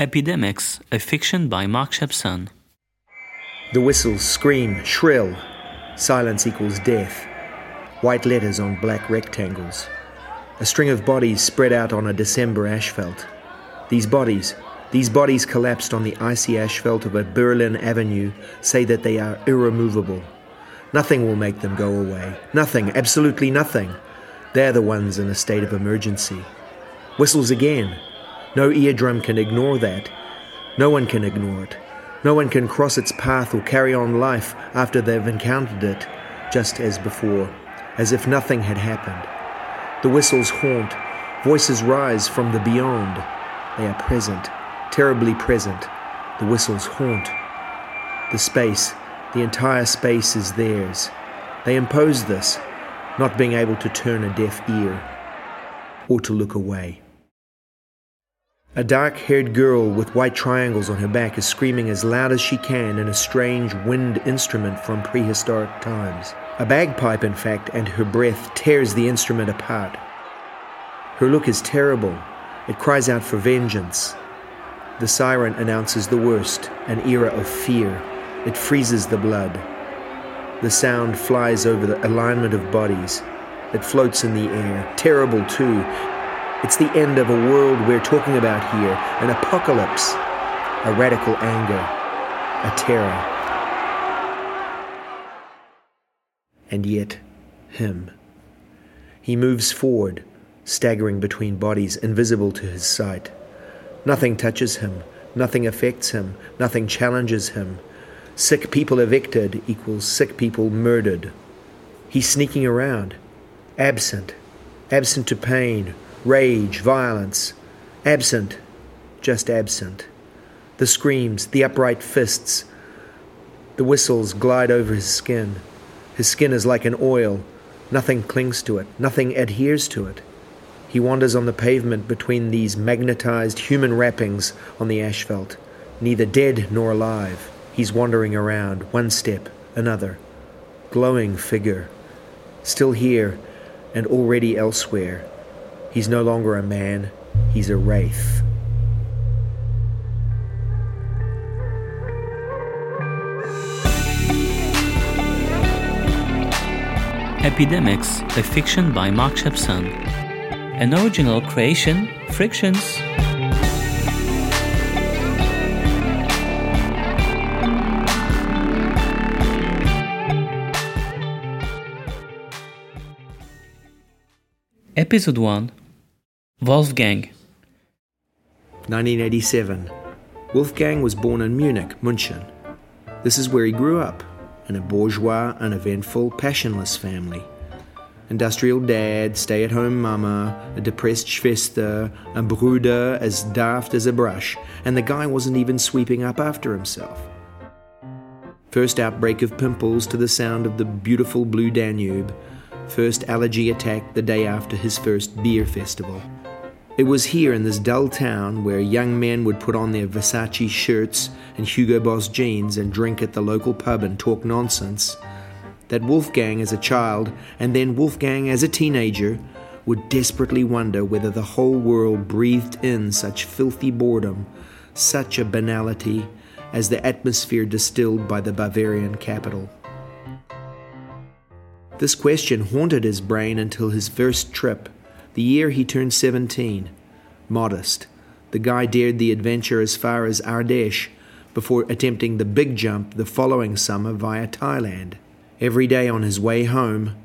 Epidemics, a fiction by Mark Shepson. The whistles scream shrill. Silence equals death. White letters on black rectangles. A string of bodies spread out on a December asphalt. These bodies, these bodies collapsed on the icy asphalt of a Berlin avenue, say that they are irremovable. Nothing will make them go away. Nothing, absolutely nothing. They're the ones in a state of emergency. Whistles again. No eardrum can ignore that. No one can ignore it. No one can cross its path or carry on life after they've encountered it, just as before, as if nothing had happened. The whistles haunt. Voices rise from the beyond. They are present, terribly present. The whistles haunt. The space, the entire space is theirs. They impose this, not being able to turn a deaf ear or to look away. A dark haired girl with white triangles on her back is screaming as loud as she can in a strange wind instrument from prehistoric times. A bagpipe, in fact, and her breath tears the instrument apart. Her look is terrible. It cries out for vengeance. The siren announces the worst, an era of fear. It freezes the blood. The sound flies over the alignment of bodies. It floats in the air, terrible too, it's the end of a world we're talking about here an apocalypse, a radical anger, a terror. And yet, him. He moves forward, staggering between bodies invisible to his sight. Nothing touches him, nothing affects him, nothing challenges him. Sick people evicted equals sick people murdered. He's sneaking around, absent, absent to pain, rage, violence, absent, just absent. The screams, the upright fists, the whistles glide over his skin. His skin is like an oil. Nothing clings to it, nothing adheres to it. He wanders on the pavement between these magnetized human wrappings on the asphalt, neither dead nor alive. He's wandering around, one step, another. Glowing figure, still here and already elsewhere. He's no longer a man, he's a wraith. Epidemics, a fiction by Mark Shepson. An original creation, Frictions. Episode 1 Wolfgang 1987. Wolfgang was born in Munich, München. This is where he grew up, in a bourgeois, uneventful, passionless family. Industrial dad, stay at home mama, a depressed Schwester, a Bruder as daft as a brush, and the guy wasn't even sweeping up after himself. First outbreak of pimples to the sound of the beautiful blue Danube, first allergy attack the day after his first beer festival. It was here in this dull town where young men would put on their Versace shirts and Hugo Boss jeans and drink at the local pub and talk nonsense that Wolfgang as a child and then Wolfgang as a teenager would desperately wonder whether the whole world breathed in such filthy boredom, such a banality as the atmosphere distilled by the Bavarian capital. This question haunted his brain until his first trip, the year he turned 17. Modest, the guy dared the adventure as far as Ardèche before attempting the big jump the following summer via Thailand. Every day on his way home,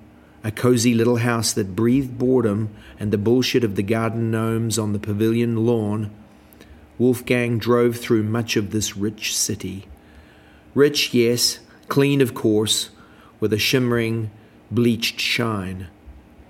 a cozy little house that breathed boredom and the bullshit of the garden gnomes on the pavilion lawn, Wolfgang drove through much of this rich city. Rich, yes, clean, of course, with a shimmering, bleached shine.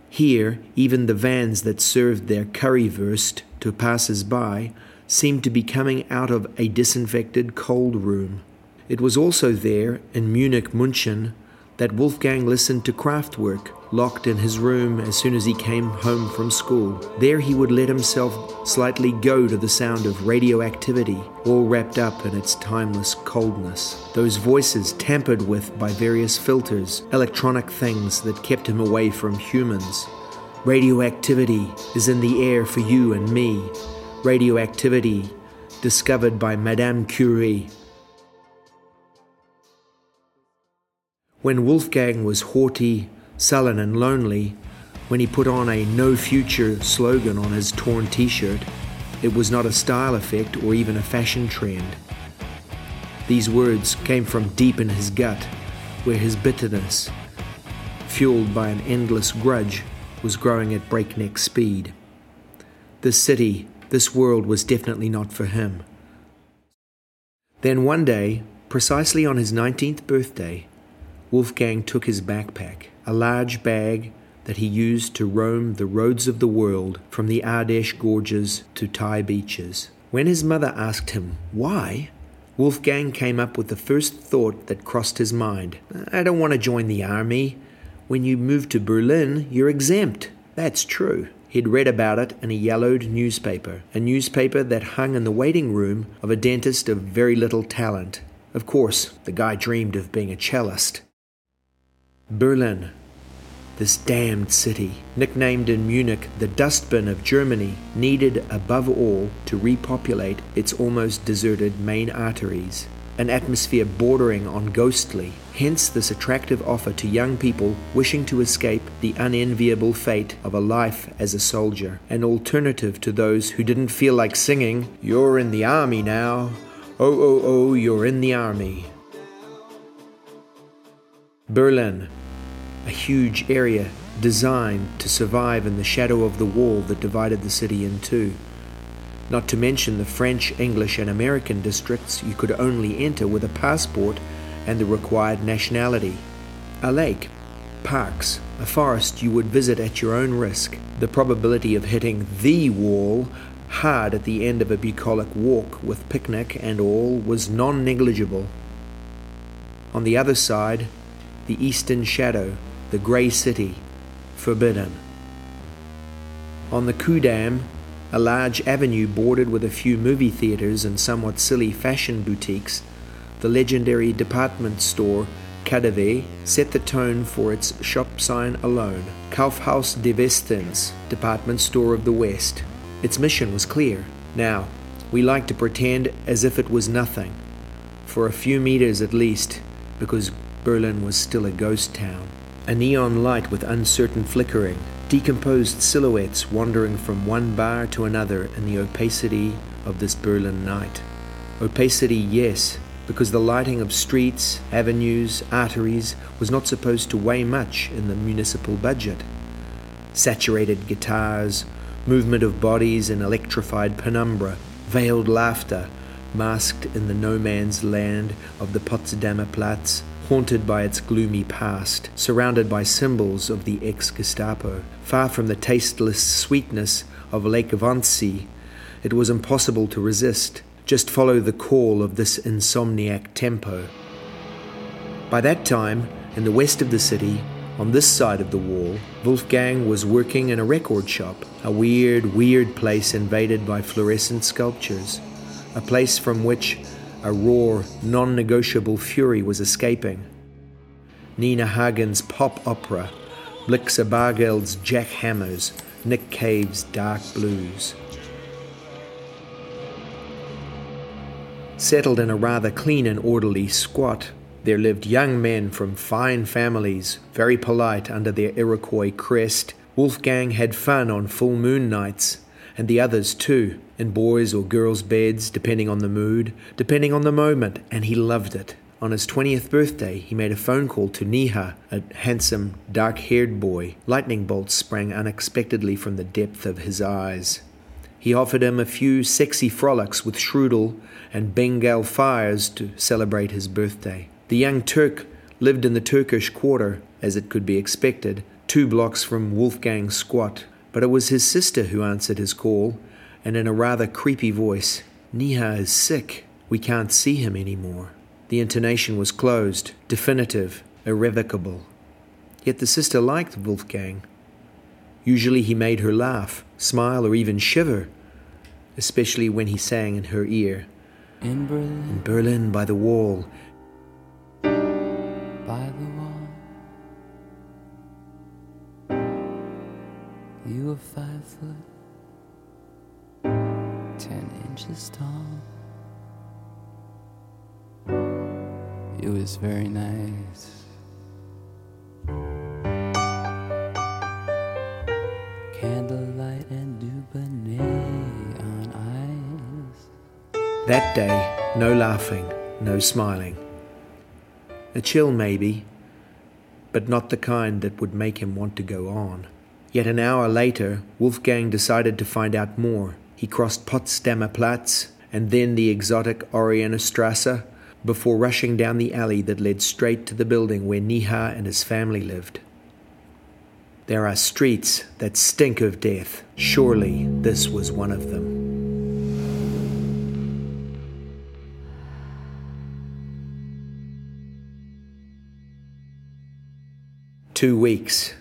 Here, even the vans that served their currywurst to passers by seemed to be coming out of a disinfected cold room. It was also there, in Munich München, that Wolfgang listened to Kraftwerk, locked in his room as soon as he came home from school. There he would let himself slightly go to the sound of radioactivity, all wrapped up in its timeless coldness. Those voices tampered with by various filters, electronic things that kept him away from humans. Radioactivity is in the air for you and me. Radioactivity discovered by Madame Curie. When Wolfgang was haughty, sullen, and lonely, when he put on a no future slogan on his torn t shirt, it was not a style effect or even a fashion trend. These words came from deep in his gut, where his bitterness, fueled by an endless grudge, was growing at breakneck speed. This city, this world was definitely not for him. Then one day, precisely on his 19th birthday, Wolfgang took his backpack, a large bag that he used to roam the roads of the world from the Ardèche gorges to Thai beaches. When his mother asked him why, Wolfgang came up with the first thought that crossed his mind I don't want to join the army. When you move to Berlin, you're exempt. That's true. He'd read about it in a yellowed newspaper, a newspaper that hung in the waiting room of a dentist of very little talent. Of course, the guy dreamed of being a cellist. Berlin, this damned city, nicknamed in Munich the dustbin of Germany, needed above all to repopulate its almost deserted main arteries, an atmosphere bordering on ghostly. Hence, this attractive offer to young people wishing to escape the unenviable fate of a life as a soldier, an alternative to those who didn't feel like singing, You're in the army now. Oh, oh, oh, you're in the army. Berlin, a huge area designed to survive in the shadow of the wall that divided the city in two. Not to mention the French, English, and American districts you could only enter with a passport and the required nationality. A lake, parks, a forest you would visit at your own risk. The probability of hitting the wall hard at the end of a bucolic walk with picnic and all was non negligible. On the other side, the eastern shadow, the grey city, forbidden. On the Ku'damm, a large avenue bordered with a few movie theaters and somewhat silly fashion boutiques, the legendary department store KaDeWe set the tone for its shop sign alone Kaufhaus des Westens, department store of the West. Its mission was clear. Now, we like to pretend as if it was nothing, for a few meters at least, because Berlin was still a ghost town a neon light with uncertain flickering, decomposed silhouettes wandering from one bar to another in the opacity of this Berlin night. Opacity, yes, because the lighting of streets, avenues, arteries was not supposed to weigh much in the municipal budget. Saturated guitars, movement of bodies in electrified penumbra, veiled laughter, masked in the no man's land of the Potsdamer Platz, haunted by its gloomy past, surrounded by symbols of the ex Gestapo. Far from the tasteless sweetness of Lake Wannsee, it was impossible to resist, just follow the call of this insomniac tempo. By that time, in the west of the city, on this side of the wall, Wolfgang was working in a record shop, a weird, weird place invaded by fluorescent sculptures, a place from which a raw, non negotiable fury was escaping. Nina Hagen's pop opera, Blixa Bargeld's Jack Hammers, Nick Cave's Dark Blues. Settled in a rather clean and orderly squat, there lived young men from fine families, very polite under their Iroquois crest. Wolfgang had fun on full moon nights and the others too, in boys' or girls' beds, depending on the mood, depending on the moment, and he loved it. On his 20th birthday, he made a phone call to Niha, a handsome, dark haired boy. Lightning bolts sprang unexpectedly from the depth of his eyes. He offered him a few sexy frolics with Strudel and Bengal fires to celebrate his birthday. The young Turk lived in the Turkish quarter, as it could be expected, two blocks from Wolfgang's squat, but it was his sister who answered his call, and in a rather creepy voice, Niha is sick. We can't see him anymore. The intonation was closed, definitive, irrevocable. Yet the sister liked Wolfgang. Usually he made her laugh, smile, or even shiver, especially when he sang in her ear. In Berlin. In Berlin, by the wall. foot, ten inches tall. It was very nice. Candlelight and Dubonnet on ice. That day, no laughing, no smiling. A chill, maybe, but not the kind that would make him want to go on. Yet an hour later, Wolfgang decided to find out more. He crossed Potsdamer Platz and then the exotic Oranienstrasse before rushing down the alley that led straight to the building where Niha and his family lived. There are streets that stink of death. Surely this was one of them. Two weeks.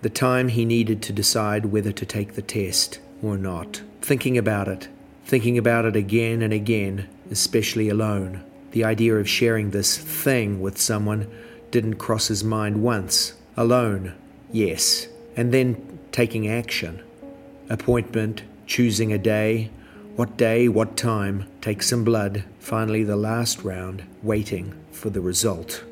The time he needed to decide whether to take the test or not. Thinking about it, thinking about it again and again, especially alone. The idea of sharing this thing with someone didn't cross his mind once. Alone, yes. And then taking action. Appointment, choosing a day. What day, what time, take some blood. Finally, the last round, waiting for the result.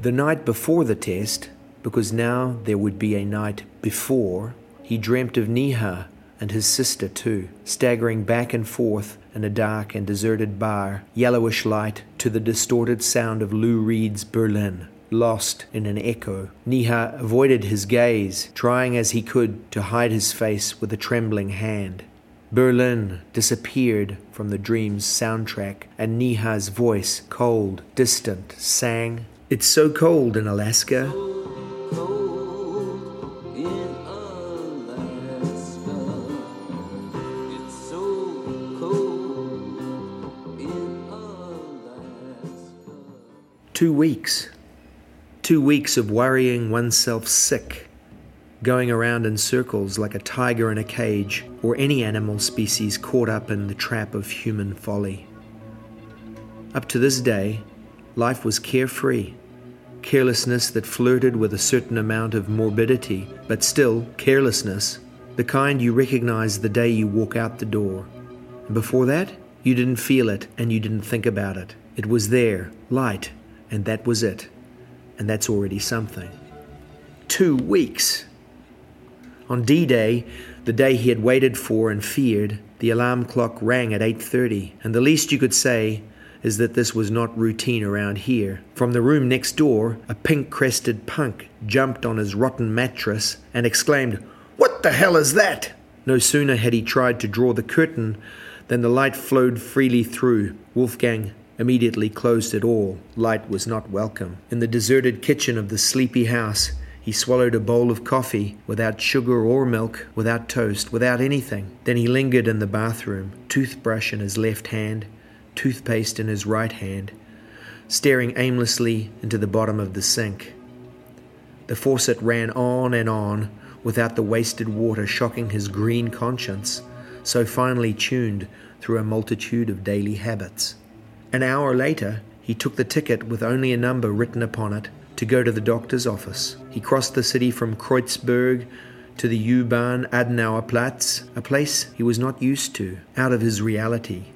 The night before the test, because now there would be a night before, he dreamt of Neha and his sister too, staggering back and forth in a dark and deserted bar, yellowish light to the distorted sound of Lou Reed's Berlin. Lost in an echo, Neha avoided his gaze, trying as he could to hide his face with a trembling hand. Berlin disappeared from the dream's soundtrack, and Neha's voice, cold, distant, sang, It's so cold in Alaska. Two weeks. Two weeks of worrying oneself sick, going around in circles like a tiger in a cage or any animal species caught up in the trap of human folly. Up to this day, life was carefree. Carelessness that flirted with a certain amount of morbidity, but still carelessness, the kind you recognize the day you walk out the door. Before that, you didn't feel it and you didn't think about it. It was there, light, and that was it. And that's already something. Two weeks! On D-Day, the day he had waited for and feared, the alarm clock rang at 8:30, and the least you could say is that this was not routine around here. From the room next door, a pink-crested punk jumped on his rotten mattress and exclaimed, "What the hell is that?" No sooner had he tried to draw the curtain than the light flowed freely through. Wolfgang immediately closed it all. Light was not welcome. In the deserted kitchen of the sleepy house, he swallowed a bowl of coffee without sugar or milk, without toast, without anything. Then he lingered in the bathroom, toothbrush in his left hand, toothpaste in his right hand, staring aimlessly into the bottom of the sink. The faucet ran on and on without the wasted water shocking his green conscience, so finely tuned through a multitude of daily habits. An hour later, he took the ticket with only a number written upon it to go to the doctor's office. He crossed the city from Kreuzberg to the U-Bahn Adenauerplatz, a place he was not used to, out of his reality.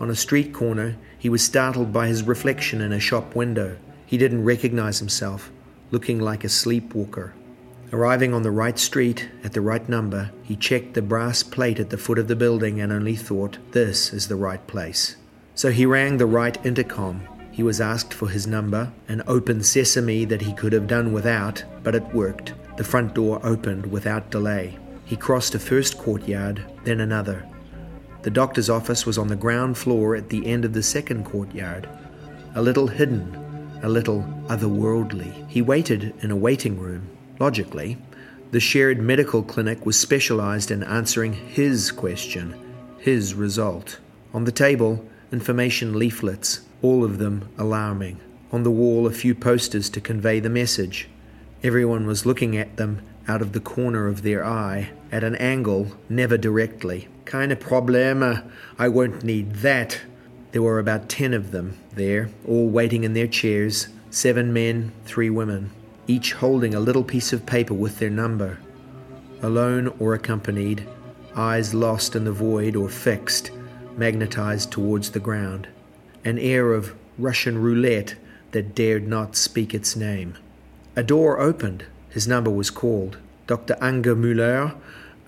On a street corner, he was startled by his reflection in a shop window. He didn't recognize himself, looking like a sleepwalker. Arriving on the right street at the right number, he checked the brass plate at the foot of the building and only thought, this is the right place. So he rang the right intercom. He was asked for his number, an open sesame that he could have done without, but it worked. The front door opened without delay. He crossed a first courtyard, then another. The doctor's office was on the ground floor at the end of the second courtyard, a little hidden, a little otherworldly. He waited in a waiting room. Logically, the shared medical clinic was specialized in answering his question, his result. On the table, information leaflets, all of them alarming. On the wall, a few posters to convey the message. Everyone was looking at them out of the corner of their eye, at an angle, never directly. Keine Probleme, I won't need that. There were about ten of them there, all waiting in their chairs seven men, three women, each holding a little piece of paper with their number. Alone or accompanied, eyes lost in the void or fixed, magnetized towards the ground. An air of Russian roulette that dared not speak its name. A door opened. His number was called. Dr. Angermuller,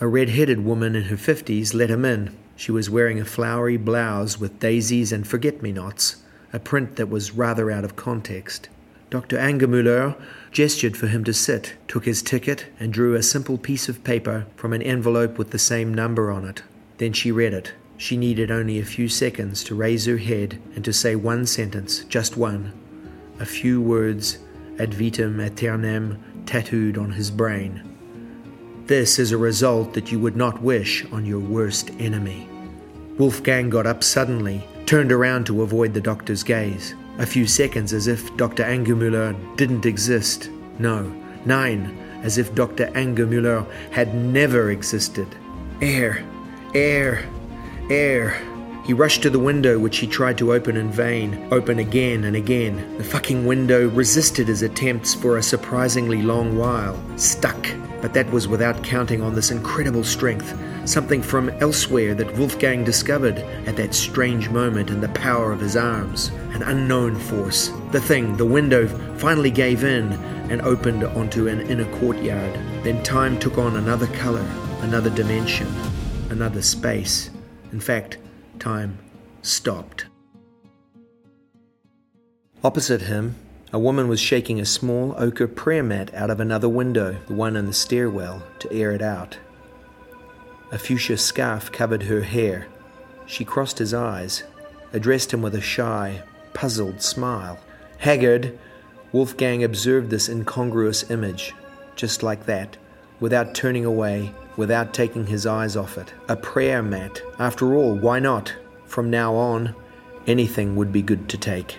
a red headed woman in her fifties, let him in. She was wearing a flowery blouse with daisies and forget me nots, a print that was rather out of context. Dr. Angermuller gestured for him to sit, took his ticket, and drew a simple piece of paper from an envelope with the same number on it. Then she read it. She needed only a few seconds to raise her head and to say one sentence, just one. A few words, ad vitam aeternam, tattooed on his brain. This is a result that you would not wish on your worst enemy. Wolfgang got up suddenly, turned around to avoid the doctor's gaze. A few seconds as if Dr. Angermuller didn't exist. No, nein, as if Dr. Angermuller had never existed. Air, air, air. He rushed to the window, which he tried to open in vain, open again and again. The fucking window resisted his attempts for a surprisingly long while, stuck. But that was without counting on this incredible strength, something from elsewhere that Wolfgang discovered at that strange moment in the power of his arms. An unknown force. The thing, the window, finally gave in and opened onto an inner courtyard. Then time took on another color, another dimension, another space. In fact, time stopped. Opposite him, a woman was shaking a small ochre prayer mat out of another window, the one in the stairwell, to air it out. A fuchsia scarf covered her hair. She crossed his eyes, addressed him with a shy, puzzled smile. Haggard, Wolfgang observed this incongruous image, just like that, without turning away, without taking his eyes off it. A prayer mat. After all, why not? From now on, anything would be good to take.